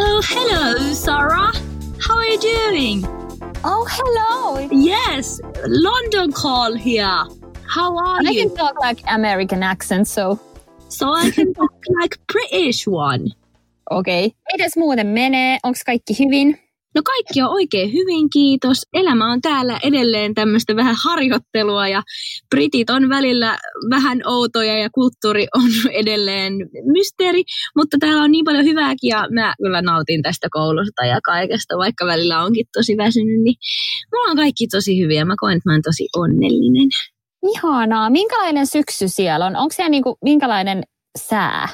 Oh, hello, Sarah. How are you doing? Oh, hello. Yes, London call here. How are I you? I can talk like American accent, so So I can talk like British one. okei. Okay. Mites muuten menee? Onko kaikki hyvin? No kaikki on oikein hyvin, kiitos. Elämä on täällä edelleen tämmöistä vähän harjoittelua ja britit on välillä vähän outoja ja kulttuuri on edelleen mysteeri, mutta täällä on niin paljon hyvääkin ja mä kyllä nautin tästä koulusta ja kaikesta, vaikka välillä onkin tosi väsynyt, niin mulla on kaikki tosi hyviä. Mä koen, että mä oon tosi onnellinen. Ihanaa. Minkälainen syksy siellä on? Onko siellä niinku, minkälainen sää?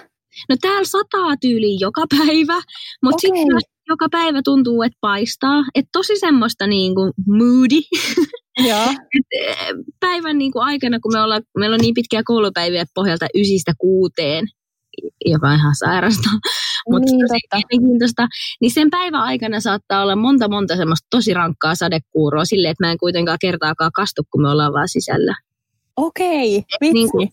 No täällä sataa tyyliin joka päivä, mutta Okei. sitten joka päivä tuntuu, että paistaa. Että tosi semmoista niin kuin moody. Joo. Et, eh, päivän niin kuin aikana, kun me ollaan, meillä on niin pitkiä koulupäiviä pohjalta ysistä kuuteen, joka on ihan sairasta, mutta Niin, tosi mielenkiintoista, niin sen päivän aikana saattaa olla monta monta semmoista tosi rankkaa sadekuuroa silleen, että mä en kuitenkaan kertaakaan kastu, kun me ollaan vaan sisällä. Okei. Niin Vitsi. kuin,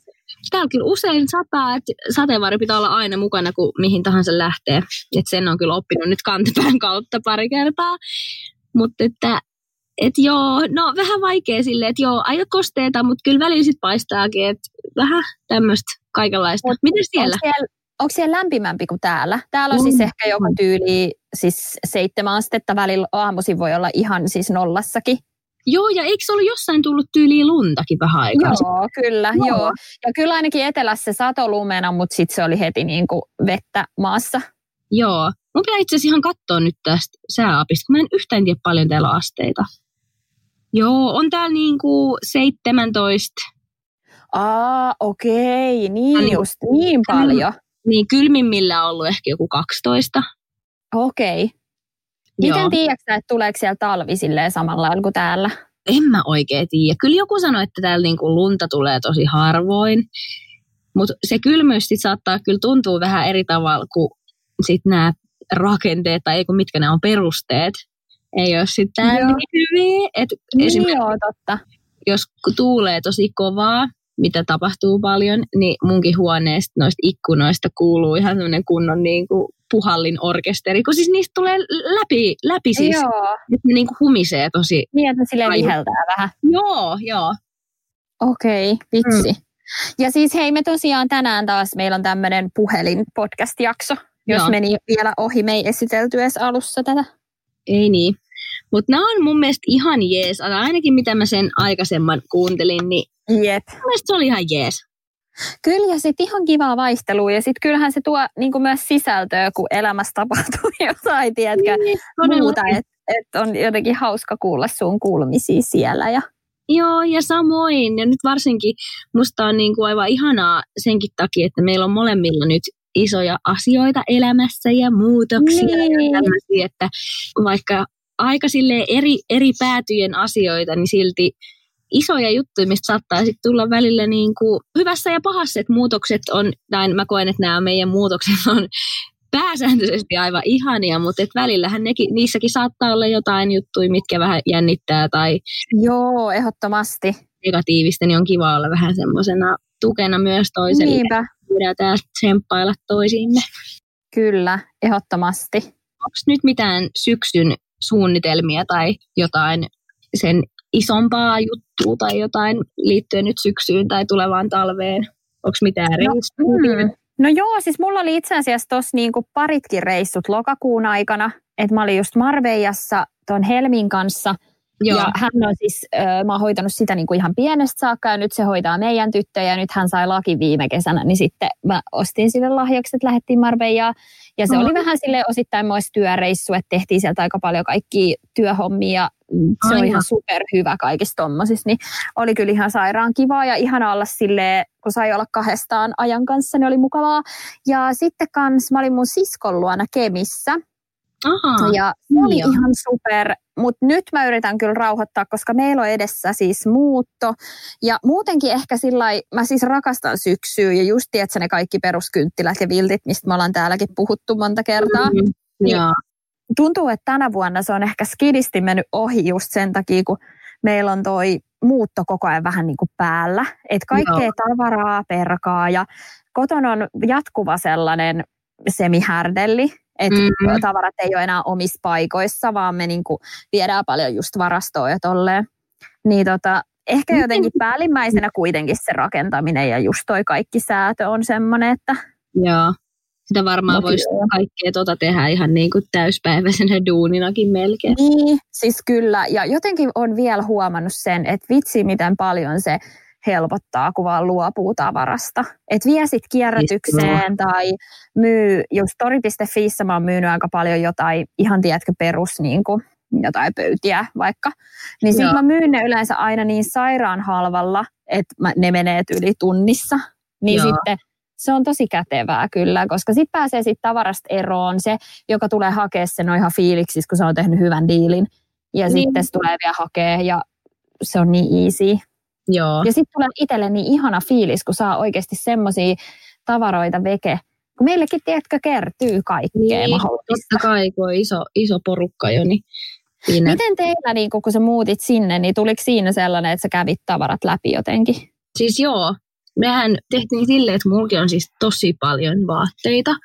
täällä kyllä usein sataa, että sateenvarjo pitää olla aina mukana, kun mihin tahansa lähtee. Et sen on kyllä oppinut nyt kantapään kautta pari kertaa. Mutta että et joo, no vähän vaikea silleen, että joo, aika kosteeta, mutta kyllä välillä sit paistaakin, että vähän tämmöistä kaikenlaista. Mut Miten siellä? Onko siellä, onko siellä lämpimämpi kuin täällä? Täällä on On. siis ehkä joku tyyli siis seitsemän astetta. Välillä aamuisin voi olla ihan siis nollassakin. Joo, ja eikö se ollut jossain tullut tyyliin luntakin vähän aikaa? Joo, kyllä, Joo. joo. Ja kyllä ainakin etelässä sato lumena, mutta sitten se oli heti niin kuin vettä maassa. Joo. Mun pitää itse asiassa ihan katsoa nyt tästä sääapista, kun mä en yhtään tiedä paljon täällä on asteita. Joo, on täällä niinku 17, Aa, okei, niin Ja niin- just, niin paljon. niin kylmimmillä on ollut ehkä joku 12. Okei. Miten Joo. tiedätkö että tuleeko siellä talvi silleen samalla lailla kuin täällä? En mä oikein tiedä. Kyllä joku sanoi, että täällä niinku lunta tulee tosi harvoin. Mutta se kylmyys sit saattaa kyllä tuntua vähän eri tavalla kuin sit nämä rakenteet tai ei kun mitkä ne on perusteet. Ei ole sitten täällä niin hyviä. Et Niin joo, totta. jos tuulee tosi kovaa, mitä tapahtuu paljon, niin munkin huoneesta noista ikkunoista kuuluu ihan semmoinen kunnon niin kuin puhallin orkesteri, kun siis niistä tulee läpi, läpi siis, Joo, että ne niin kuin humisee tosi. niin että ne silleen viheltää vähän. Joo, joo. Okei, vitsi. Mm. Ja siis hei, me tosiaan tänään taas, meillä on tämmöinen puhelin podcast-jakso. Jos Joo. meni vielä ohi, me ei esitelty edes alussa tätä. Ei niin. Mutta nämä on mun mielestä ihan jees. Ainakin mitä mä sen aikaisemman kuuntelin, niin Jep. mun mielestä se oli ihan jees. Kyllä, ja sitten ihan kivaa vaihtelua. Ja sitten kyllähän se tuo niin kuin myös sisältöä, kun elämässä tapahtuu jotain, tiedätkö, Niin, muuta. Että et on jotenkin hauska kuulla sun kuulumisia siellä. Ja... Joo, ja samoin. Ja nyt varsinkin musta on niin kuin aivan ihanaa senkin takia, että meillä on molemmilla nyt isoja asioita elämässä ja muutoksia Niin. ja tämmöisiä, että vaikka aika eri, eri päätyjen asioita, niin silti isoja juttuja, mistä saattaa sitten tulla välillä niin kuin hyvässä ja pahassa, että muutokset on, tai mä koen, että nämä meidän muutokset on pääsääntöisesti aivan ihania, mutta et välillähän nekin, niissäkin saattaa olla jotain juttuja, mitkä vähän jännittää tai Joo, ehdottomasti. negatiivista, niin on kiva olla vähän semmoisena tukena myös toiselle. Niinpä, täällä tsemppailla toisiimme. kyllä, ehdottomasti. Onko nyt mitään syksyn suunnitelmia tai jotain sen isompaa juttua tai jotain liittyen nyt syksyyn tai tulevaan talveen? Onko mitään reissuja? Mm. No joo, siis mulla oli itse asiassa tuossa niinku paritkin reissut lokakuun aikana. Että mä olin just Marveijassa tuon Helmin kanssa. Joo. Ja hän on siis, äh, mä oon hoitanut sitä niinku ihan pienestä saakka ja nyt se hoitaa meidän tyttöjä ja nyt hän sai laki viime kesänä, niin sitten mä ostin sille lahjaksi, että lähdettiin Marbejaan. Ja se oli vähän sille osittain myös työreissu, että tehtiin sieltä aika paljon kaikkia työhommia se on ihan superhyvä kaikissa tommosissa, niin oli kyllä ihan sairaan kivaa ja ihan olla silleen, kun sai olla kahdestaan ajan kanssa, niin oli mukavaa. Ja sitten kans mä olin mun siskon luona Kemissä, Aha, ja se oli niin ihan super, mutta nyt mä yritän kyllä rauhoittaa, koska meillä on edessä siis muutto. Ja muutenkin ehkä sillä mä siis rakastan syksyä ja just tiedätkö ne kaikki peruskynttilät ja viltit, mistä me ollaan täälläkin puhuttu monta kertaa. Mm, niin ja. Tuntuu, että tänä vuonna se on ehkä skidisti mennyt ohi just sen takia, kun meillä on toi muutto koko ajan vähän niin kuin päällä. Että kaikkea Joo. tavaraa perkaa ja kotona on jatkuva sellainen semihärdelli, että mm-hmm. tavarat ei ole enää omissa paikoissa, vaan me niinku viedään paljon just varastoa ja tolleen. Niin tota, ehkä jotenkin päällimmäisenä kuitenkin se rakentaminen ja just toi kaikki säätö on semmoinen, että... Joo, sitä varmaan voisi kaikkea tota tehdä ihan niin kuin täyspäiväisenä duuninakin melkein. Niin, siis kyllä. Ja jotenkin on vielä huomannut sen, että vitsi miten paljon se helpottaa, kun vaan luopuu tavarasta. Et vie sit kierrätykseen tai myy, just tori.fiissä mä oon myynyt aika paljon jotain, ihan tiedätkö, perus niin kuin, jotain pöytiä vaikka. Niin sitten mä myyn ne yleensä aina niin sairaan halvalla, että ne menee yli tunnissa. Niin Joo. sitten se on tosi kätevää kyllä, koska sitten pääsee sitten tavarasta eroon se, joka tulee hakea sen on ihan fiiliksi, kun se on tehnyt hyvän diilin. Ja niin. sitten se tulee vielä hakea ja se on niin easy. Joo. Ja sitten tulee itselle niin ihana fiilis, kun saa oikeasti semmoisia tavaroita veke. Kun meillekin, tiedätkö, kertyy kaikkea niin, mahdollista. Totta kai, kun on iso, iso porukka jo, niin siinä. Miten teillä, niin kun sä muutit sinne, niin tuliko siinä sellainen, että sä kävit tavarat läpi jotenkin? Siis joo, mehän tehtiin silleen, että mulki on siis tosi paljon vaatteita.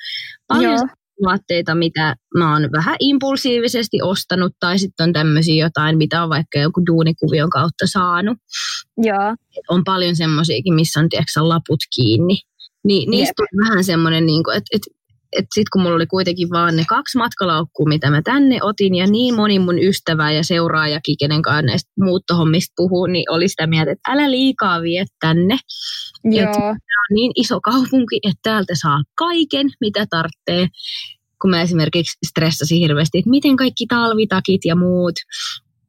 Paljon joo vaatteita, mitä mä oon vähän impulsiivisesti ostanut, tai sitten on tämmöisiä jotain, mitä on vaikka joku duunikuvion kautta saanut. Joo. On paljon semmoisiakin, missä on tiedätkö, laput kiinni. Ni, niistä Jep. on vähän semmoinen, niin että et, et sitten kun mulla oli kuitenkin vaan ne kaksi matkalaukkua, mitä mä tänne otin, ja niin moni mun ystävä ja seuraajakin, kenen kanssa näistä muuttohommista puhuu, niin oli sitä mieltä, että älä liikaa vie tänne. Joo. Tämä on niin iso kaupunki, että täältä saa kaiken, mitä tarvitsee. Kun mä esimerkiksi stressasin hirveästi, että miten kaikki talvitakit ja muut.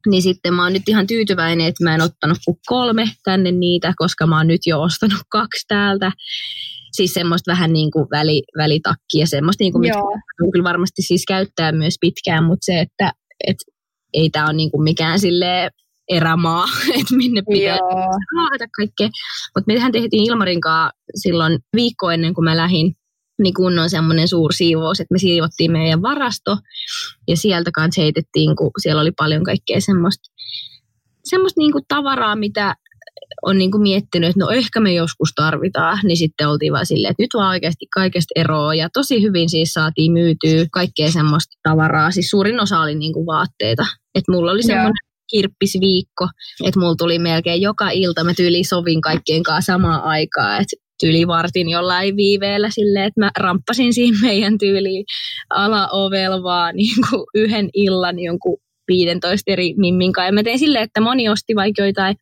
Niin sitten mä oon nyt ihan tyytyväinen, että mä en ottanut kuin kolme tänne niitä, koska mä oon nyt jo ostanut kaksi täältä. Siis semmoista vähän niin kuin väli, välitakkia, semmoista niin kuin, mitkä kyllä varmasti siis käyttää myös pitkään, mutta se, että et, ei tämä ole niin kuin mikään silleen erämaa, että minne pitää raata kaikkea. Mutta mehän tehtiin Ilmarin silloin viikko ennen kuin mä lähdin niin kunnon semmoinen siivous, että me siivottiin meidän varasto ja sieltä kanssa heitettiin, kun siellä oli paljon kaikkea semmoista, semmoista niin kuin tavaraa, mitä on niin kuin miettinyt, että no ehkä me joskus tarvitaan, niin sitten oltiin vaan silleen, että nyt vaan oikeasti kaikesta eroa. Ja tosi hyvin siis saatiin myytyä kaikkea semmoista tavaraa. Siis suurin osa oli niin kuin vaatteita. Että mulla oli semmoinen kirppisviikko, että mulla tuli melkein joka ilta, mä tyyli sovin kaikkien kanssa samaan aikaan, että tyyli vartin jollain viiveellä silleen, että mä ramppasin siinä meidän tyyliin alaovel vaan niin kuin yhden illan jonkun 15 eri mimminkaan. Ja mä tein silleen, että moni osti vaikka joitain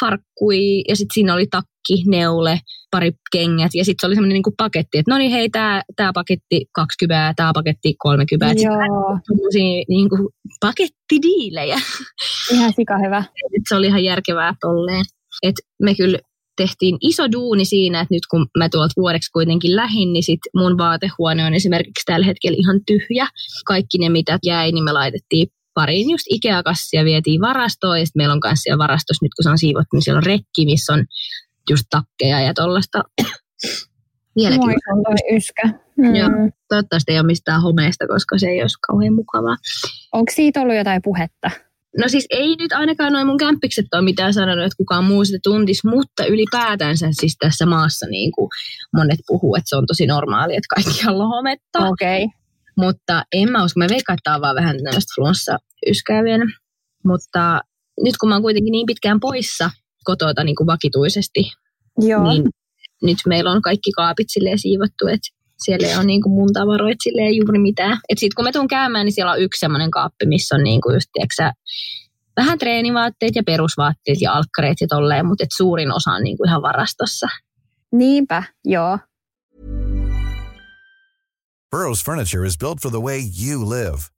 farkkui ja sitten siinä oli takki, neule, pari kengät ja sitten se oli semmoinen niinku paketti, että no niin hei, tämä tää paketti 20, tämä paketti 30. Joo. Semmoisia niinku pakettidiilejä. Ihan sika hyvä. Et se oli ihan järkevää tolleen. Et me kyllä tehtiin iso duuni siinä, että nyt kun mä tuolta vuodeksi kuitenkin lähin, niin sit mun vaatehuone on esimerkiksi tällä hetkellä ihan tyhjä. Kaikki ne, mitä jäi, niin me laitettiin pariin just Ikea-kassia vietiin varastoon ja sitten meillä on kanssa siellä varastossa, nyt kun se on siivottu, niin siellä on rekki, missä on just takkeja ja tuollaista. Vieläkin. Moi, on toi yskä. Mm. Joo, toivottavasti ei ole mistään homeesta, koska se ei olisi kauhean mukavaa. Onko siitä ollut jotain puhetta? No siis ei nyt ainakaan noin mun kämppikset ole mitään sanonut, että kukaan muu sitä tuntisi, mutta ylipäätänsä siis tässä maassa niin kuin monet puhuu, että se on tosi normaali, että kaikki on hometta. Okei. Okay. Mutta en mä usko, me veikkaan, vaan vähän näistä flunssa-yskää vielä. Mutta nyt kun mä oon kuitenkin niin pitkään poissa kotota niin kuin vakituisesti, Joo. niin nyt meillä on kaikki kaapit silleen siivottu, että siellä ei ole niin kuin mun tavaroita silleen juuri mitään. Et sit kun mä tuun käymään, niin siellä on yksi semmoinen kaappi, missä on niin kuin just, tiiäksä, vähän treenivaatteet ja perusvaatteet ja alkkareet ja tolleen, mutta et suurin osa on niin kuin ihan varastossa. Niinpä, joo. Burrow's furniture is built for the way you live.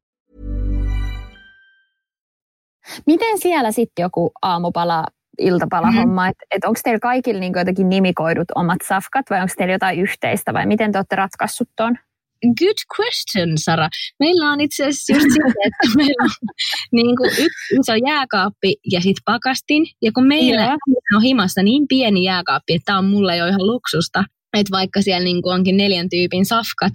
Miten siellä sitten joku aamupala, iltapala homma, että et onko teillä kaikilla niin jotenkin nimikoidut omat safkat vai onko teillä jotain yhteistä vai miten te olette ratkaissut tuon? Good question, Sara. Meillä on itse asiassa just se, että meillä on niin kuin yksi iso jääkaappi ja sitten pakastin. Ja kun meillä Joo. on himassa niin pieni jääkaappi, että tämä on mulle jo ihan luksusta, että vaikka siellä niin kuin onkin neljän tyypin safkat,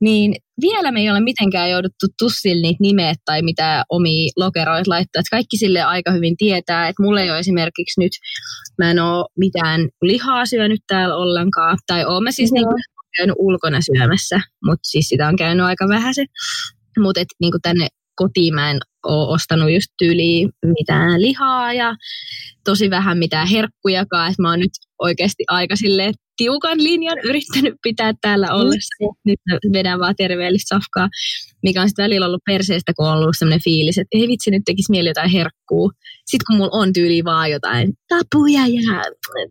niin vielä me ei ole mitenkään jouduttu tussille niitä nimeet tai mitä omia lokeroita laittaa. Että kaikki sille aika hyvin tietää, että mulla ei ole esimerkiksi nyt, mä en ole mitään lihaa syönyt täällä ollenkaan. Tai oon mä siis Joo. niin kuin käynyt ulkona syömässä, mutta siis sitä on käynyt aika vähän se. Mutta niin tänne kotiin mä en ole ostanut just tyyliin mitään lihaa ja tosi vähän mitään herkkujakaan. Et mä oon nyt oikeasti aika silleen tiukan linjan yrittänyt pitää täällä ollessa. Nyt vedän vaan terveellistä safkaa, mikä on sitten välillä ollut perseestä, kun on ollut sellainen fiilis, että ei vitsi, nyt tekisi mieli jotain herkkuu. Sitten kun mulla on tyyli vaan jotain tapuja ja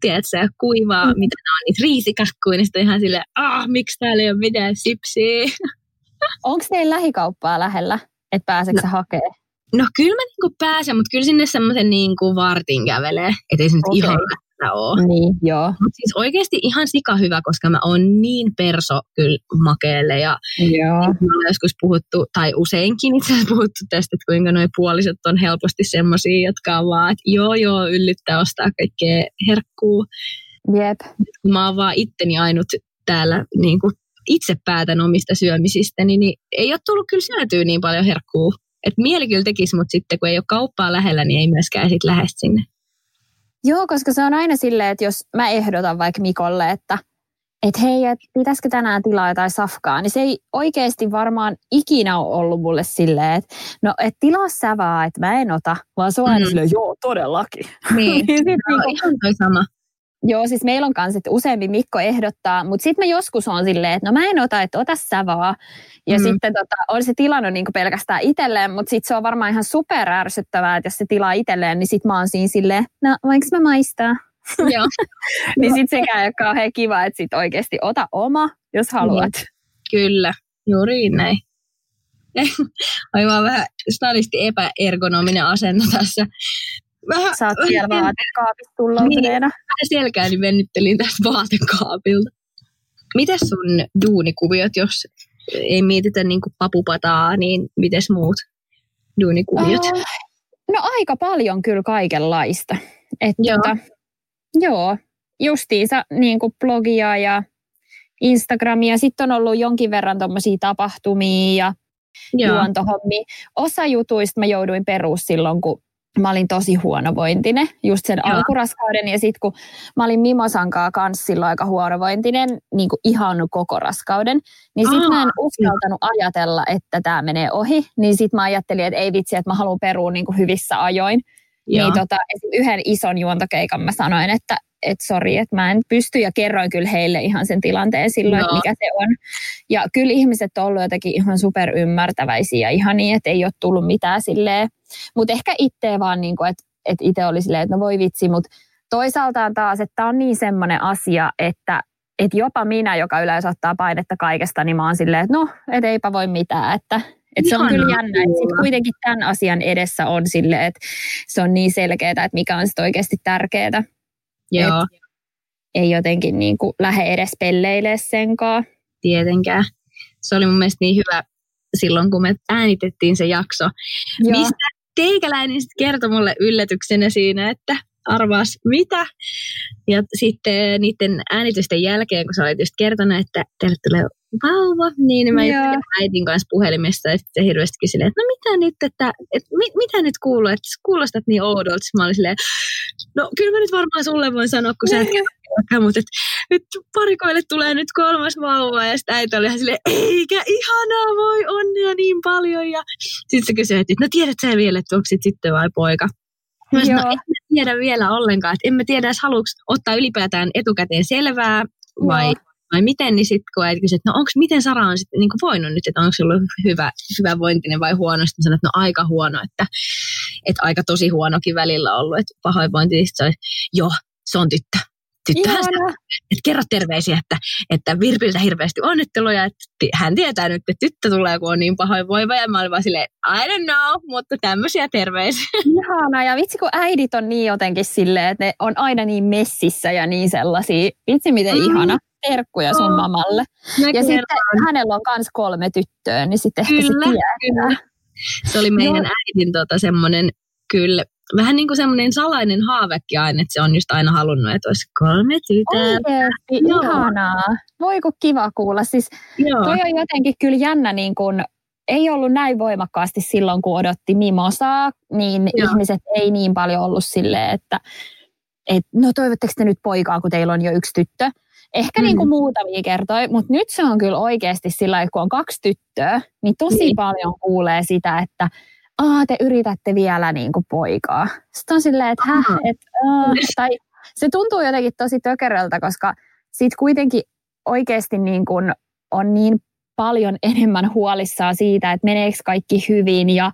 tiedätkö, kuivaa, mm. mitä ne on, niitä riisikakkuja, niin sitten ihan silleen, ah, miksi täällä ei ole mitään sipsiä. Onko teillä lähikauppaa lähellä, että pääseekö no. hakee? No kyllä mä niinku pääsen, mutta kyllä sinne semmoisen niinku vartin kävelee, ettei se nyt Okei. ihan lähellä ole. Niin, joo. Mutta siis oikeasti ihan sika hyvä, koska mä oon niin perso kyllä makeelle ja joo. me ollaan joskus puhuttu, tai useinkin itse asiassa puhuttu tästä, että kuinka noi puolisot on helposti semmoisia, jotka on vaan, että joo joo, yllyttää ostaa kaikkea herkkuu. Jep. Kun mä oon vaan itteni ainut täällä niin kuin itse päätän omista syömisistäni, niin ei ole tullut kyllä syötyä niin paljon herkkuu. Et mieli kyllä tekisi, mutta sitten kun ei ole kauppaa lähellä, niin ei myöskään sit lähde sinne. Joo, koska se on aina silleen, että jos mä ehdotan vaikka Mikolle, että et hei, et pitäisikö tänään tilaa jotain safkaa, niin se ei oikeasti varmaan ikinä ole ollut mulle silleen, että no et tilaa sä vaan, että mä en ota, vaan se on Mm. silleen, joo, todellakin. Niin, Niin sit no, niinku- ihan toi sama. Joo, siis meillä on kanssa, että useampi Mikko ehdottaa, mutta sitten mä joskus on silleen, että no mä en ota, että ota sä vaan. Ja Mm. sitten tota, on se tilannut niin pelkästään itselleen, mutta sitten se on varmaan ihan super ärsyttävää, että jos se tilaa itselleen, niin sitten mä oon siinä silleen, no voinko mä maistaa? Joo, niin sitten sekään ei ole kauhean kiva, että sit oikeasti ota oma, jos haluat. kyllä. Juuri näin. Aivan vähän snadisti epäergonominen asento tässä. Vähän, Sä oot siellä vähän vaatekaapissa tullautuneena. selkääni vennyttelin tästä vaatekaapilta. Mites sun duunikuviot, jos ei mietitä niin papupataa, niin mites muut duunikuviot? Ah, no aika paljon kyllä kaikenlaista. Et Joo. Tota, joo, justiinsa niin kuin blogia ja Instagramia. Sitten on ollut jonkin verran tuommoisia tapahtumia ja Joo. luontohommia. Osa jutuista mä jouduin peruus silloin, kun mä olin tosi huonovointinen, just sen Joo. alkuraskauden. Ja sitten kun mä olin Mimosankaa kanssa silloin aika huonovointinen, niin kuin ihan koko raskauden, niin sitten mä en uskaltanut ajatella, että tämä menee ohi. Niin sitten mä ajattelin, että ei vitsi, että mä haluan perua niin kuin hyvissä ajoin. Joo. Niin tota, yhden ison juontokeikan mä sanoin, että et sori, että mä en pysty ja kerroin kyllä heille ihan sen tilanteen silloin, että Joo. mikä se on. Ja kyllä ihmiset on ollut jotenkin ihan super ymmärtäväisiä ja ihan niin, että ei ole tullut mitään silleen. Mutta ehkä itse vaan, niin kuin, että, että itse oli silleen, että no voi vitsi, mutta toisaaltaan taas, että tämä on niin semmoinen asia, että että jopa minä, joka yleensä ottaa painetta kaikesta, niin mä oon silleen, että no, et eipä voi mitään, että et se on kyllä jännä, että sit kuulla. kuitenkin tämän asian edessä on silleen, että se on niin selkeää, että mikä on sitten oikeasti tärkeää. Joo, Et ei jotenkin niin kuin lähde edes pelleilee senkaan. tietenkään. Se oli mun mielestä niin hyvä silloin, kun me äänitettiin se jakso. Joo. Mistä teikäläinen sitten kertoi mulle yllätyksenä siinä, että arvaas mitä. Ja sitten niiden äänitysten jälkeen, kun sä olit just kertonut, että teille tulee vauva, niin mä juttelin äitin kanssa puhelimesta ja sitten hirveästi kysyin, että no mitä nyt, että, että mit, mitä nyt kuuluu, että kuulostat niin oudolta. Mä olin silleen, no kyllä mä nyt varmaan sulle voin sanoa, kun sä et kerro, mutta että nyt parikoille tulee nyt kolmas vauva ja sitten äiti oli ihan silleen, eikä ihanaa, voi onnea niin paljon. Ja sitten se kysyi, että no tiedät sä vielä, että onko sitten vai poika. Mä sanoin, no, en tiedä vielä ollenkaan, että emme tiedä edes haluuks ottaa ylipäätään etukäteen selvää vai, vai miten, niin sitten kun äiti kysyi, että no onks, miten Sara on sitten niin voinut nyt, että onko se ollut hyvä, hyvä vointinen vai huono, sitten sanoin, että no aika huono, että, että aika tosi huonokin välillä ollut, että pahoinvointi, sitten se joo, se on tyttö tyttöhän että kerro terveisiä, että, että Virpiltä hirveästi onnitteluja, että hän tietää nyt, että tyttö tulee, kun on niin voiva. Ja mä olin vaan silleen, I don't know, mutta tämmöisiä terveisiä. Ihana, ja vitsi kun äidit on niin jotenkin silleen, että ne on aina niin messissä ja niin sellaisia. Vitsi miten mm. ihana. Terkkuja sun oh. mamalle. Mä ja kerron. sitten hänellä on myös kolme tyttöä, niin sitten ehkä kyllä, se tietää. Kyllä. Se oli meidän no. äidin tota, semmoinen kyllä vähän niin kuin semmoinen salainen haavekin aina, että se on just aina halunnut, että olisi kolme tytärtä. Oikeasti, ihanaa. Voiko kiva kuulla. Siis Joo. toi on jotenkin kyllä jännä, niin kuin, ei ollut näin voimakkaasti silloin, kun odotti Mimosaa, niin Joo. ihmiset ei niin paljon ollut silleen, että et, no toivotteko te nyt poikaa, kun teillä on jo yksi tyttö. Ehkä mm. niin kuin muutamia kertoi, mutta nyt se on kyllä oikeasti sillä kun on kaksi tyttöä, niin tosi niin. paljon kuulee sitä, että aa, te yritätte vielä niin kuin poikaa. Sitten on silleen, että häh, et, uh, tai se tuntuu jotenkin tosi tökeröltä, koska sitten kuitenkin oikeasti niin kuin on niin paljon enemmän huolissaan siitä, että meneekö kaikki hyvin ja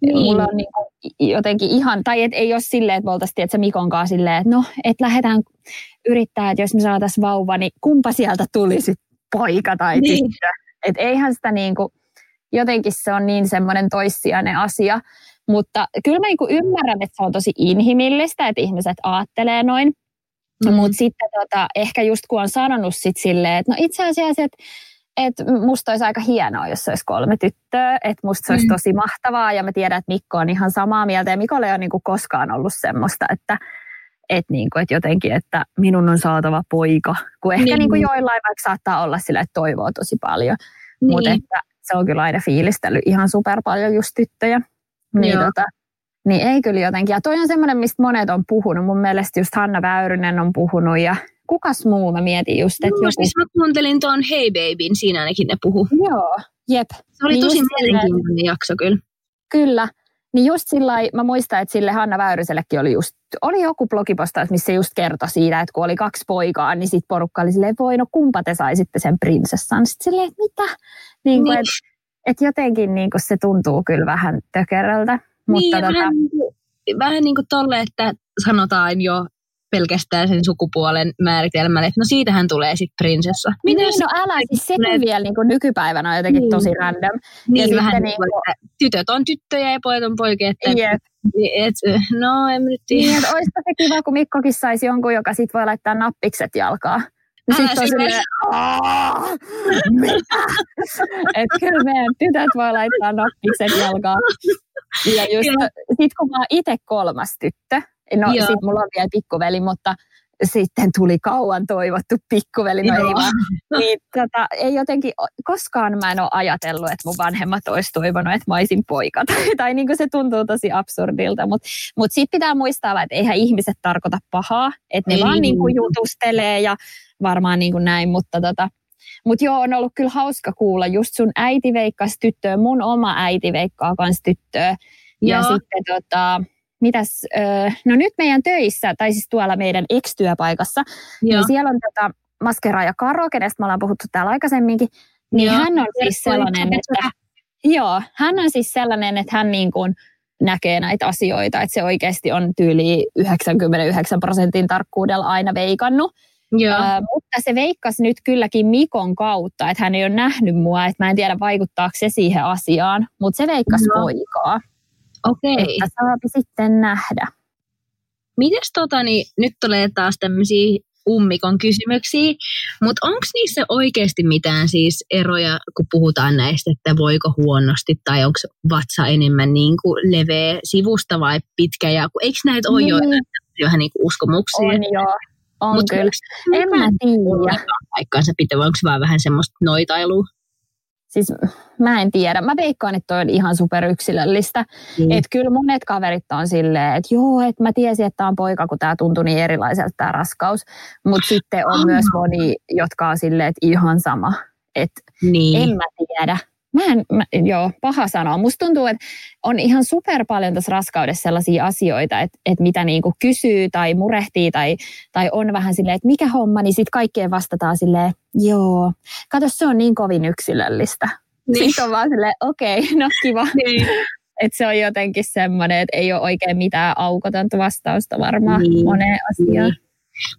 niin. mulla on niin kuin jotenkin ihan, tai et ei ole silleen, että me oltaisiin Mikon kanssa silleen, että no, että lähdetään yrittää, että jos me saataisiin vauva, niin kumpa sieltä tulisi poika tai niin. tyttö. Että eihän sitä niin kuin, jotenkin se on niin semmoinen toissijainen asia. Mutta kyllä mä niin ymmärrän, että se on tosi inhimillistä, että ihmiset ajattelee noin. Mm. Mutta sitten tota, ehkä just kun on sanonut sit silleen, että no itse asiassa, että et musta olisi aika hienoa, jos olisi kolme tyttöä, että musta se olisi mm. tosi mahtavaa ja mä tiedän, että Mikko on ihan samaa mieltä ja Mikolle ei ole niinku koskaan ollut semmoista, että et niinku, et jotenkin, että minun on saatava poika, kun ehkä niin. niinku joillain vaikka saattaa olla sillä, että toivoo tosi paljon, niin. mutta että se on kyllä aina fiilistellyt ihan super paljon just tyttöjä. Niin, tota, niin ei kyllä jotenkin. Ja toi on semmoinen, mistä monet on puhunut. Mun mielestä just Hanna Väyrynen on puhunut ja kukas muu mä mietin just, että joku... Siis mä kuuntelin tuon Hey Babyn, siinä ainakin ne puhu. Joo, jep. Se oli niin tosi mielenkiintoinen jakso kyllä. Kyllä. Niin just sillä mä muistan, että sille Hanna Väyrysellekin oli just, oli joku blogipostaus, missä just kertoi siitä, että kun oli kaksi poikaa, niin sitten porukka oli silleen, voi no kumpa te saisitte sen prinsessan. Sitten silleen, että mitä? Niin kuin, niin. Että et jotenkin niin kuin se tuntuu kyllä vähän tökeröltä. Mutta niin, tota... vähän, vähän niin kuin tolle, että sanotaan jo pelkästään sen sukupuolen määritelmän, että no siitähän tulee sitten prinsessa. Miten niin, no älä, siis sekin tulee... vielä niin kuin nykypäivänä on jotenkin niin. tosi random. Niin, ja vähän niin kuin, että tytöt on tyttöjä ja pojat on poikia. Että, yep. et, no en nyt tiedä. Niin, että olisipa se kiva, kun Mikkokin saisi jonkun, joka sitten voi laittaa nappikset jalkaa. Sitten on silleen, että kyllä meidän tytöt voi laittaa nappikset jalkaan. Ja just, sit kun mä oon itse kolmas tyttö, no Joo. sit mulla on vielä pikkuveli, mutta sitten tuli kauan toivottu pikkuveli, no ei vaan. Niin, tota, ei jotenkin, koskaan mä en ole ajatellut, että mun vanhemmat olisi toivonut, että mä olisin poika. Tai, tai niin kuin se tuntuu tosi absurdilta, mutta mut sitten pitää muistaa, että eihän ihmiset tarkoita pahaa, että ne ei. vaan niin kuin jutustelee ja varmaan niin kuin näin, mutta tota, mut joo, on ollut kyllä hauska kuulla. Just sun äiti veikkasi tyttöä, mun oma äiti veikkaa kans tyttöä. Ja joo. sitten tota, mitäs, no nyt meidän töissä, tai siis tuolla meidän ex-työpaikassa, niin joo. niin siellä on tota Maskera ja Karo, kenestä me ollaan puhuttu täällä aikaisemminkin, niin joo. hän on siis sellainen, että, joo, hän on siis sellainen, että hän niin kuin näkee näitä asioita, että se oikeasti on tyyli 99 prosentin tarkkuudella aina veikannut. Joo. Uh, mutta se veikkasi nyt kylläkin Mikon kautta, että hän ei ole nähnyt mua, että mä en tiedä vaikuttaako se siihen asiaan, mutta se veikkasi no. poikaa. Okei. Okay. Että saapi sitten nähdä. Mites tota, niin, nyt tulee taas tämmöisiä ummikon kysymyksiä, mutta onko niissä oikeasti mitään siis eroja, kun puhutaan näistä, että voiko huonosti tai onko vatsa enemmän niin kuin leveä sivusta vai pitkä, ja eikö näitä ole niin. jo vähän niin kuin uskomuksia? On joo, on Mut kyllä. En mä tiedä. Paikkaansa pitää, onko se vaan vähän semmoista noitailua? Siis mä en tiedä. Mä veikkaan, että toi on ihan superyksilöllistä. Mm. Että kyllä monet kaverit on silleen, että joo, että mä tiesin, että tämä on poika, kun tämä tuntui niin erilaiselta tämä raskaus. Mutta sitten on oh. myös moni, jotka on silleen, että ihan sama. Että niin. en mä tiedä. Mä en, mä, joo, paha sanoa. Musta tuntuu, että on ihan super paljon tässä raskaudessa sellaisia asioita, että, että mitä niinku kysyy tai murehtii tai, tai on vähän silleen, että mikä homma, niin sitten kaikkeen vastataan silleen, joo, kato se on niin kovin yksilöllistä. Niin. Sitten on vaan silleen, okei, okay, no kiva. Niin. Että se on jotenkin semmoinen, että ei ole oikein mitään aukotonta vastausta varmaan niin. moneen asiaan. Niin.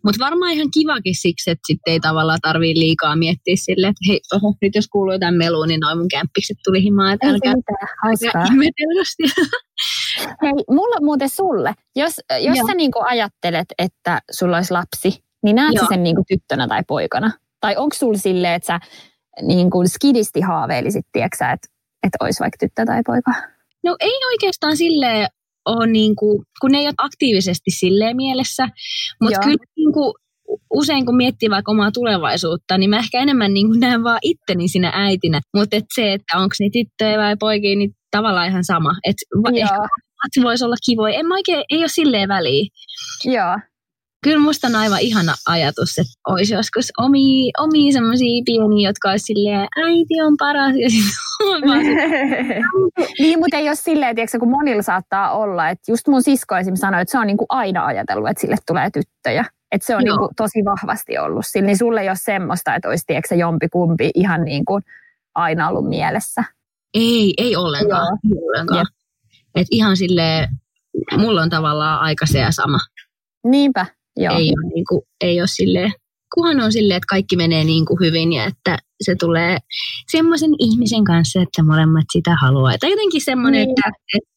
Mutta varmaan ihan kivakin siksi, että sitten ei tavallaan tarvii liikaa miettiä sille, että hei, oho, nyt jos kuuluu jotain melua, niin noin mun kämppikset tuli himaan. Että älkää, Hei, mulla muuten sulle, jos, jos sä niinku ajattelet, että sulla olisi lapsi, niin näet sen niinku tyttönä tai poikana? Tai onko sulla silleen, että sä niinku skidisti haaveilisit, tiedätkö että, että olisi vaikka tyttö tai poika? No ei oikeastaan silleen ole niin kuin, kun ne ei ole aktiivisesti silleen mielessä, mutta kyllä niin kuin, usein kun miettii vaikka omaa tulevaisuutta, niin mä ehkä enemmän niin kuin näen vaan itteni sinä äitinä. Mutta et se, että onko ne tyttöjä vai poikia, niin tavallaan ihan sama. Et ehkä se voisi olla kivoja. En mä oikein, ei ole silleen väliä. Joo kyllä musta on aivan ihana ajatus, että olisi joskus omia, omia semmoisia pieniä, jotka olisi silleen, äiti on paras. Ja niin, mutta ei ole silleen, tiedätkö, kun monilla saattaa olla, että just mun sisko esimerkiksi sanoi, että se on niin kuin aina ajatellut, että sille tulee tyttöjä. Että se on niin kuin tosi vahvasti ollut sillä. Niin sulle ei ole semmoista, että olisi tiedätkö, jompi kumpi ihan niin kuin aina ollut mielessä. Ei, ei ollenkaan. Ei ollenkaan. Et ihan silleen, mulla on tavallaan aika se ja sama. Niinpä, Joo. Ei, ole, niin kuin, ei ole silleen, kunhan on silleen, että kaikki menee niin kuin hyvin ja että se tulee semmoisen ihmisen kanssa, että molemmat sitä haluaa. Tai jotenkin semmoinen, niin. että, että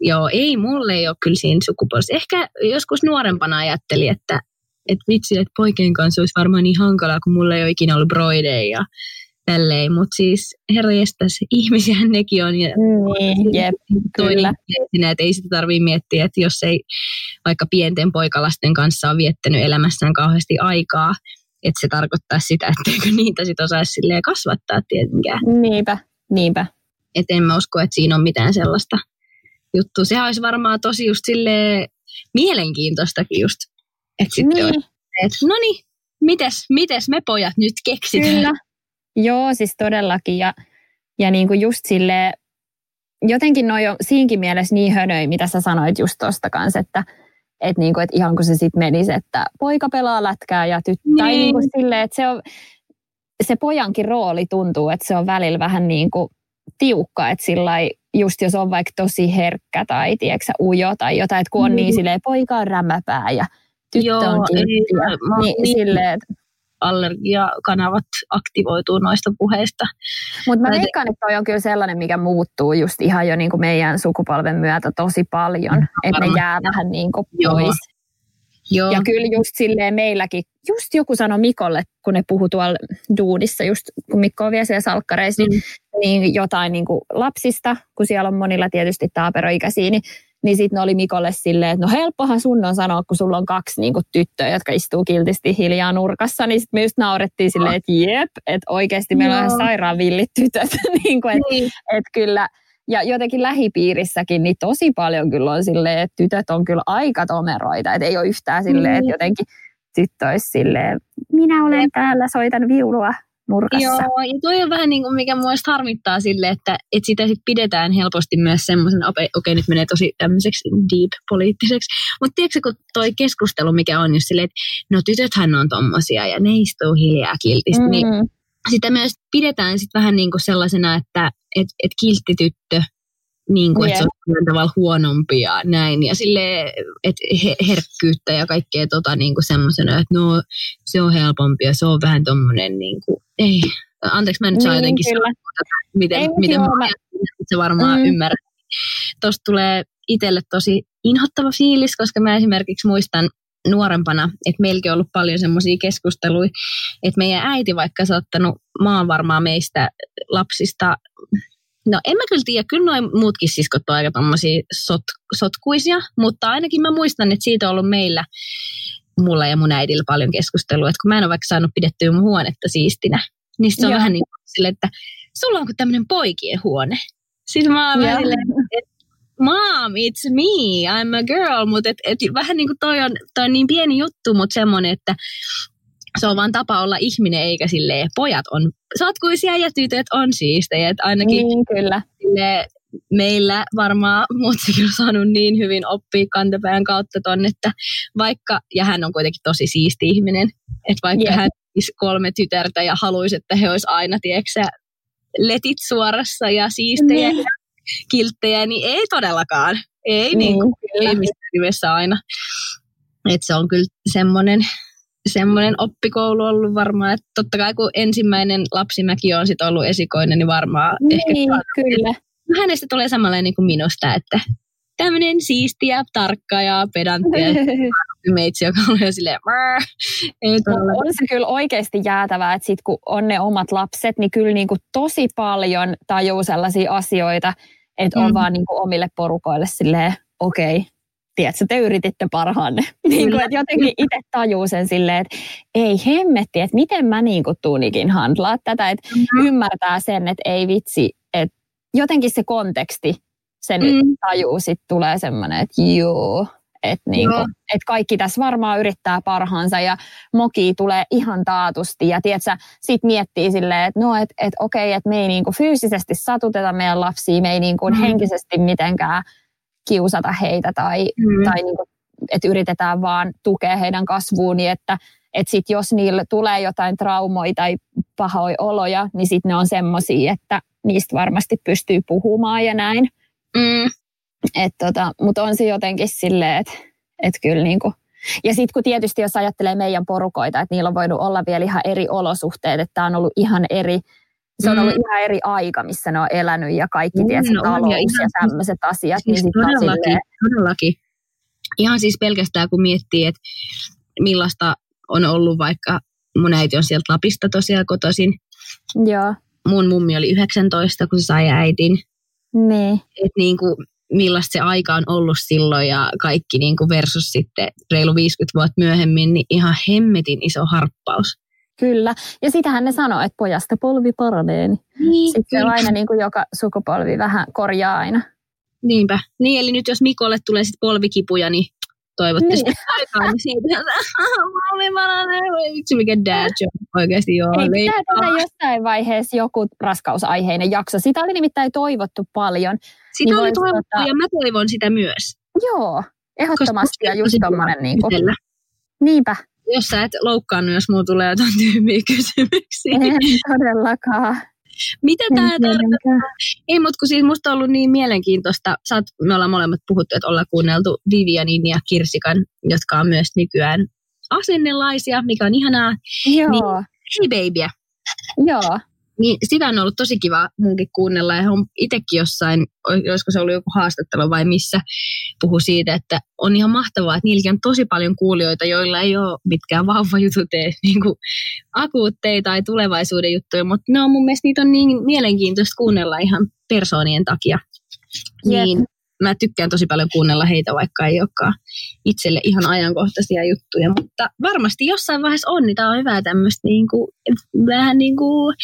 joo, ei, mulle ei ole kyllä siinä sukupuolessa. Ehkä joskus nuorempana ajattelin, että, että vitsi, että poikien kanssa olisi varmaan niin hankalaa, kun mulla ei ole ikinä ollut broideja ja tälleen, mutta siis herra jestas, ihmisiä nekin on. Ja niin, jep, kyllä. Siinä, että ei sitä tarvitse miettiä, että jos ei vaikka pienten poikalasten kanssa on viettänyt elämässään kauheasti aikaa, että se tarkoittaa sitä, etteikö niitä sitten osaisi kasvattaa tietenkään. Niinpä, niinpä. Että en mä usko, että siinä on mitään sellaista juttua. Sehän olisi varmaan tosi just sille mielenkiintoistakin just. Että sitten niin. että no niin, mites, mites me pojat nyt keksitään? Kyllä, Joo, siis todellakin. Ja, ja niin kuin just sille jotenkin noi on siinkin mielessä niin hönöi, mitä sä sanoit just tosta kanssa, että et niin kuin, et ihan kun se sitten menisi, että poika pelaa lätkää ja tyttö. Niin. Tai niin kuin silleen, että se, on, se pojankin rooli tuntuu, että se on välillä vähän niin kuin tiukka, että sillä just jos on vaikka tosi herkkä tai tiedätkö, ujo tai jotain, että kun on mm. niin silleen, poika on rämäpää ja tyttö Joo, on kiltti. Niin, niin, silleen, että allergiakanavat aktivoituu noista puheista. Mutta mä veikkaan, että toi on kyllä sellainen, mikä muuttuu just ihan jo niin kuin meidän sukupolven myötä tosi paljon, no, että ne jää vähän niin kuin pois. Joo. Ja kyllä just silleen meilläkin, just joku sanoi Mikolle, kun ne puhu tuolla duudissa, just kun Mikko on vielä siellä salkkareissa, niin, mm. niin jotain niin kuin lapsista, kun siellä on monilla tietysti taaperoikäisiä, niin niin sitten ne oli Mikolle silleen, että no helppohan sun on sanoa, kun sulla on kaksi niin kuin, tyttöä, jotka istuu kiltisti hiljaa nurkassa. Niin sitten me just naurettiin silleen, että jep, että oikeasti meillä on ihan sairaan villit tytöt. niin kuin, että, niin. että kyllä, ja jotenkin lähipiirissäkin niin tosi paljon kyllä on silleen, että tytöt on kyllä aika tomeroita. Että ei ole yhtään silleen, että niin. jotenkin tyttö olisi silleen, minä olen täällä, soitan viulua nurkassa. Joo, ja toi on vähän niin kuin mikä mua harmittaa sille, että, että sitä sit pidetään helposti myös semmoisen, okei okay, nyt menee tosi tämmöiseksi deep poliittiseksi, mutta tiedätkö kun toi keskustelu, mikä on just silleen, että no tytöthän on tommosia ja ne istuu hiljaa kiltisti, niin mm. niin sitä myös pidetään sitten vähän niin kuin sellaisena, että et, et kiltti tyttö niin kuin, yeah. että se on tavalla huonompi ja näin. Ja sille että herkkyyttä ja kaikkea tota niin kuin semmoisena, että no se on helpompi ja se on vähän tommonen niin kuin, ei. Anteeksi, mä nyt saa niin, jotenkin sanoa miten, ei, miten joo, mä että se varmaan mm. ymmärrät. Tuosta tulee itselle tosi inhottava fiilis, koska mä esimerkiksi muistan nuorempana, että meilläkin on ollut paljon semmoisia keskusteluja, että meidän äiti vaikka saattanut maan varmaan meistä lapsista, no en mä kyllä tiedä, kyllä noin muutkin siskot on aika tommosia sot, sotkuisia, mutta ainakin mä muistan, että siitä on ollut meillä mulla ja mun äidillä paljon keskustelua, että kun mä en ole vaikka saanut pidettyä mun huonetta siistinä, niin se on Joo. vähän niin kuin sille, että sulla on kuin tämmöinen poikien huone. Siis mä oon että mom, it's me, I'm a girl, mutta et, et, vähän niin kuin toi on, toi on niin pieni juttu, mutta semmoinen, että se on vaan tapa olla ihminen, eikä silleen, pojat on satkuisia ja tytöt on siistejä. Että ainakin niin, kyllä. Silleen, meillä varmaan muutkin on saanut niin hyvin oppia kantapään kautta ton, että vaikka, ja hän on kuitenkin tosi siisti ihminen, että vaikka yeah. hän kolme tytärtä ja haluaisi, että he olisi aina, tiedätkö letit suorassa ja siistejä niin. ja kilttejä, niin ei todellakaan. Ei, niin, niin kuin, ei missään nimessä aina. Et se on kyllä semmoinen, semmoinen oppikoulu ollut varmaan, että totta kai kun ensimmäinen lapsimäki on sit ollut esikoinen, niin varmaan niin, ehkä... kyllä. Hänestä tulee samanlainen niin kuin minusta, että tämmöinen siisti ja tarkka ja pedantti meitsi, joka on jo silleen, ei On se kyllä oikeasti jäätävää, että sit kun on ne omat lapset, niin kyllä niin kuin tosi paljon tajuu sellaisia asioita, että mm. on vaan niin kuin omille porukoille silleen, okei, okay, tiedätkö, te yrititte parhaanne. niin kuin, että jotenkin itse tajuu sen silleen, että ei hemmetti, että miten mä niin kuin tuunikin handlaa tätä, että mm. ymmärtää sen, että ei vitsi, että jotenkin se konteksti, se mm. nyt tajuu, sitten tulee semmoinen, että joo, että niinku, et kaikki tässä varmaan yrittää parhaansa ja moki tulee ihan taatusti. Ja tiedätkö, sit miettii silleen, että no, et, et okei, että me ei niinku fyysisesti satuteta meidän lapsia, me ei niinku mm. henkisesti mitenkään kiusata heitä tai, mm. tai niinku, että yritetään vaan tukea heidän kasvuun, niin että et sit jos niillä tulee jotain traumoja tai pahoja oloja, niin sitten ne on semmoisia, että niistä varmasti pystyy puhumaan ja näin. Mm. Et tota, Mutta on se jotenkin silleen, että et kyllä niinku, ja sitten kun tietysti jos ajattelee meidän porukoita, että niillä on voinut olla vielä ihan eri olosuhteet, että tämä on ollut ihan eri, se on mm. ollut ihan eri aika, missä ne on elänyt ja kaikki, mm, tietysti, no, talous ja, ja tämmöiset asiat. Siis niin todellakin, silleen... todellakin. Ihan siis pelkästään kun miettii, että millaista on ollut vaikka, mun äiti on sieltä Lapista tosiaan kotoisin. Joo. Mun mummi oli 19, kun se sai äitin. Niin. Et niin kuin, millaista se aika on ollut silloin ja kaikki niin kuin versus sitten reilu 50 vuotta myöhemmin, niin ihan hemmetin iso harppaus. Kyllä, ja sitähän ne sanoo, että pojasta polvi paranee. Niin, niin sitten kyllä. aina niin kuin joka sukupolvi vähän korjaa aina. Niinpä. Niin, eli nyt jos Mikolle tulee sitten polvikipuja, niin toivottavasti niin. aikaan, niin siitä malmi paranee. Vitsi mikä dad joke oikeasti joo. Ei, pitää jossain vaiheessa joku raskausaiheinen jakso. Sitä oli nimittäin toivottu paljon. Sitä niin oli toivottu tota... ja mä toivon sitä myös. Joo, ehdottomasti ja just tommonen niin kuin. Niinpä. Jos sä et loukkaannut, jos mulla tulee jotain tyhmiä kysymyksiä. En todellakaan. Mitä tämä tarkoittaa? Ei, mutta kun siis musta on ollut niin mielenkiintoista, Saat, me ollaan molemmat puhuttu, että ollaan kuunneltu Vivianin ja Kirsikan, jotka on myös nykyään asennelaisia, mikä on ihanaa. Joo. Niin, hei babyä. Joo. Niin sitä on ollut tosi kiva munkin kuunnella ja on itsekin jossain, olisiko se ollut joku haastattelu vai missä, puhu siitä, että on ihan mahtavaa, että niilläkin on tosi paljon kuulijoita, joilla ei ole mitkään vauvajutut niin kuin akuutteja tai tulevaisuuden juttuja, mutta ne on mun mielestä niitä on niin mielenkiintoista kuunnella ihan persoonien takia. Yep. Niin mä tykkään tosi paljon kuunnella heitä, vaikka ei olekaan itselle ihan ajankohtaisia juttuja, mutta varmasti jossain vaiheessa on, niin tämä on hyvä tämmöistä niin kuin, vähän niin kuin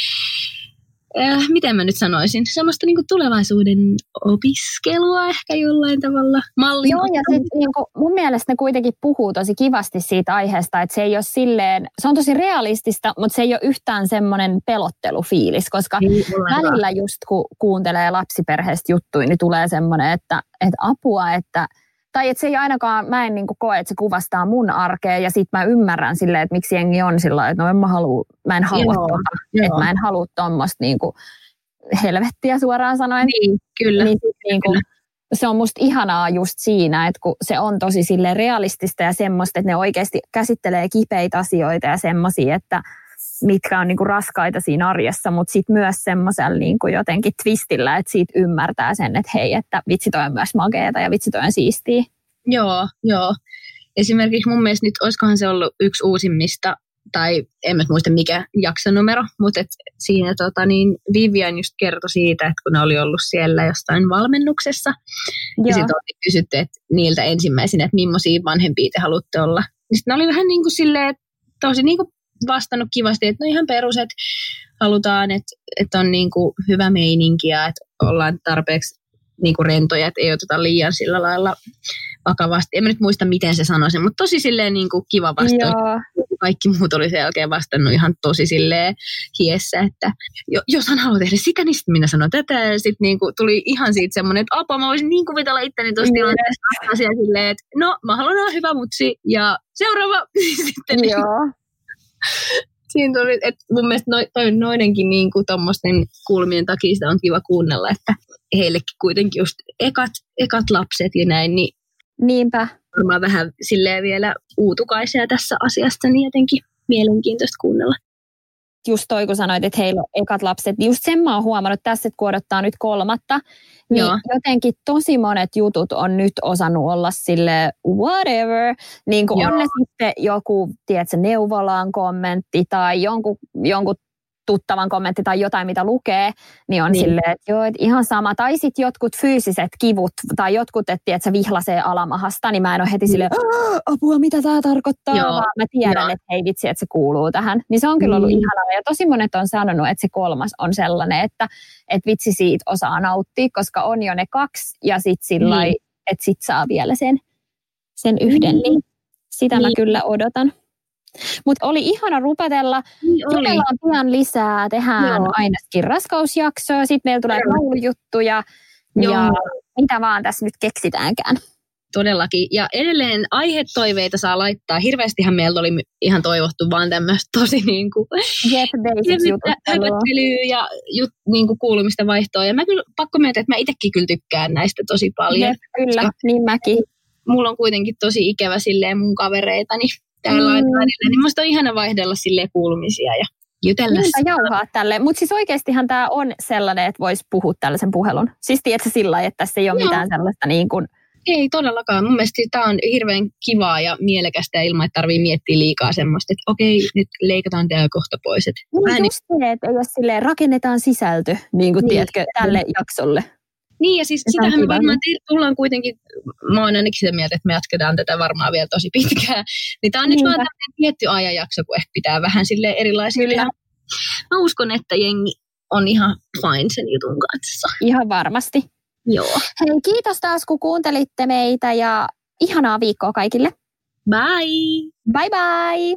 äh, miten mä nyt sanoisin, semmoista niinku tulevaisuuden opiskelua ehkä jollain tavalla. Mallin Joo, ja sit, niinku, mun mielestä ne kuitenkin puhuu tosi kivasti siitä aiheesta, että se ei ole silleen, se on tosi realistista, mutta se ei ole yhtään semmoinen pelottelufiilis, koska ei, välillä just kun kuuntelee lapsiperheestä juttuja, niin tulee semmoinen, että, että apua, että – tai että se ei ainakaan, mä en niin koe, että se kuvastaa mun arkea ja sit mä ymmärrän silleen, että miksi jengi on sillä että no en mä, halua, mä en halua joo, tuota, joo. että mä en halua tuommoista niin helvettiä suoraan sanoen. Niin, kyllä. Niin, niin kuin, se on musta ihanaa just siinä, että kun se on tosi sille realistista ja semmoista, että ne oikeasti käsittelee kipeitä asioita ja semmoisia, että mitkä on niinku raskaita siinä arjessa, mutta sitten myös semmoisella niinku jotenkin twistillä, että siitä ymmärtää sen, että hei, että vitsi toi on myös mageeta ja vitsi toi on siistiä. Joo, joo. esimerkiksi mun mielestä nyt, olisikohan se ollut yksi uusimmista, tai en mä muista mikä jaksonumero, mutta et siinä tota, niin Vivian just kertoi siitä, että kun ne oli ollut siellä jostain valmennuksessa, Joo. ja sitten oli kysytty että niiltä ensimmäisenä, että millaisia vanhempia te haluatte olla. Niin sitten ne oli vähän niin kuin silleen, tosi niin kuin vastannut kivasti, että no ihan perus, että halutaan, että, että on niin kuin hyvä meininki ja että ollaan tarpeeksi niin kuin rentoja, että ei oteta liian sillä lailla vakavasti. En mä nyt muista, miten se sanoi sen, mutta tosi silleen niin kuin kiva vastaus. Kaikki muut oli sen jälkeen vastannut ihan tosi silleen hiessä, että jos hän haluaa tehdä sitä, niin sitten minä sanon tätä. Ja sitten niin kuin tuli ihan siitä semmoinen, että apua, mä voisin niin kuvitella itteni tuossa tilanteessa asia silleen, että no, mä haluan olla hyvä mutsi ja seuraava. sitten niin, siinä tuli, että mun mielestä no, toi noidenkin niin kuin kulmien takia sitä on kiva kuunnella, että heillekin kuitenkin just ekat, ekat lapset ja näin, niin Niinpä. Varmaan vähän silleen vielä uutukaisia tässä asiassa, niin jotenkin mielenkiintoista kuunnella. Just toi, kun sanoit, että heillä on ekat lapset, just sen mä oon huomannut tässä, että kun odottaa nyt kolmatta, niin Joo. jotenkin tosi monet jutut on nyt osannut olla sille whatever. Niin kuin on ne sitten joku, tiedätkö, neuvolaan kommentti tai jonkun, jonkun tuttavan kommentti tai jotain, mitä lukee, niin on niin. silleen, että joo, että ihan sama. Tai sitten jotkut fyysiset kivut tai jotkut, että, se vihlasee alamahasta, niin mä en ole heti niin. silleen, apua, mitä tämä tarkoittaa, joo. vaan mä tiedän, joo. että hei vitsi, että se kuuluu tähän. Niin se on kyllä ollut niin. ihanaa. Ja tosi monet on sanonut, että se kolmas on sellainen, että, että vitsi siitä osaa nauttia, koska on jo ne kaksi ja sitten sillä niin. että sit saa vielä sen, sen yhden. Niin. niin sitä niin. mä kyllä odotan. Mutta oli ihana rupatella. Niin Jutellaan pian lisää. Tehdään Joo. ainakin raskausjaksoa. Sitten meillä tulee koulujuttuja. Ja mitä vaan tässä nyt keksitäänkään. Todellakin. Ja edelleen aihetoiveita saa laittaa. Hirveästihän meiltä oli ihan toivottu vaan tämmöistä tosi niin kuin, Jep, ja jut, niin kuin kuulumista vaihtoa. Ja mä kyllä pakko myöntää, että mä itsekin kyllä tykkään näistä tosi paljon. Jep, kyllä, koska niin mäkin. Mulla on kuitenkin tosi ikävä silleen mun kavereitani täällä mm. välillä, niin musta on ihana vaihdella sille kuulumisia ja jutella. Niinpä jauhaa tälle. Mutta siis oikeastihan tämä on sellainen, että voisi puhua tällaisen puhelun. Siis tiedätkö sillä että tässä ei ole Joo. mitään sellaista niin kuin... Ei todellakaan. Mun mielestä tämä on hirveän kivaa ja mielekästä ilman, että tarvii miettiä liikaa semmoista, että okei, nyt leikataan tämä kohta pois. Että niin, just niin... se, että silleen, rakennetaan sisältö, niin kuin niin. tiedätkö, tälle jaksolle. Niin, ja siis ja sitähän me varmaan tullaan kuitenkin, mä oon ainakin sitä mieltä, että me jatketaan tätä varmaan vielä tosi pitkään. Niin tämä on nyt vaan tämmöinen tietty ajanjakso, kun ehkä pitää vähän sille erilaisia. Kyllä. Mä uskon, että jengi on ihan fine sen jutun kanssa. Ihan varmasti. Joo. Hei, kiitos taas kun kuuntelitte meitä ja ihanaa viikkoa kaikille. Bye! Bye bye!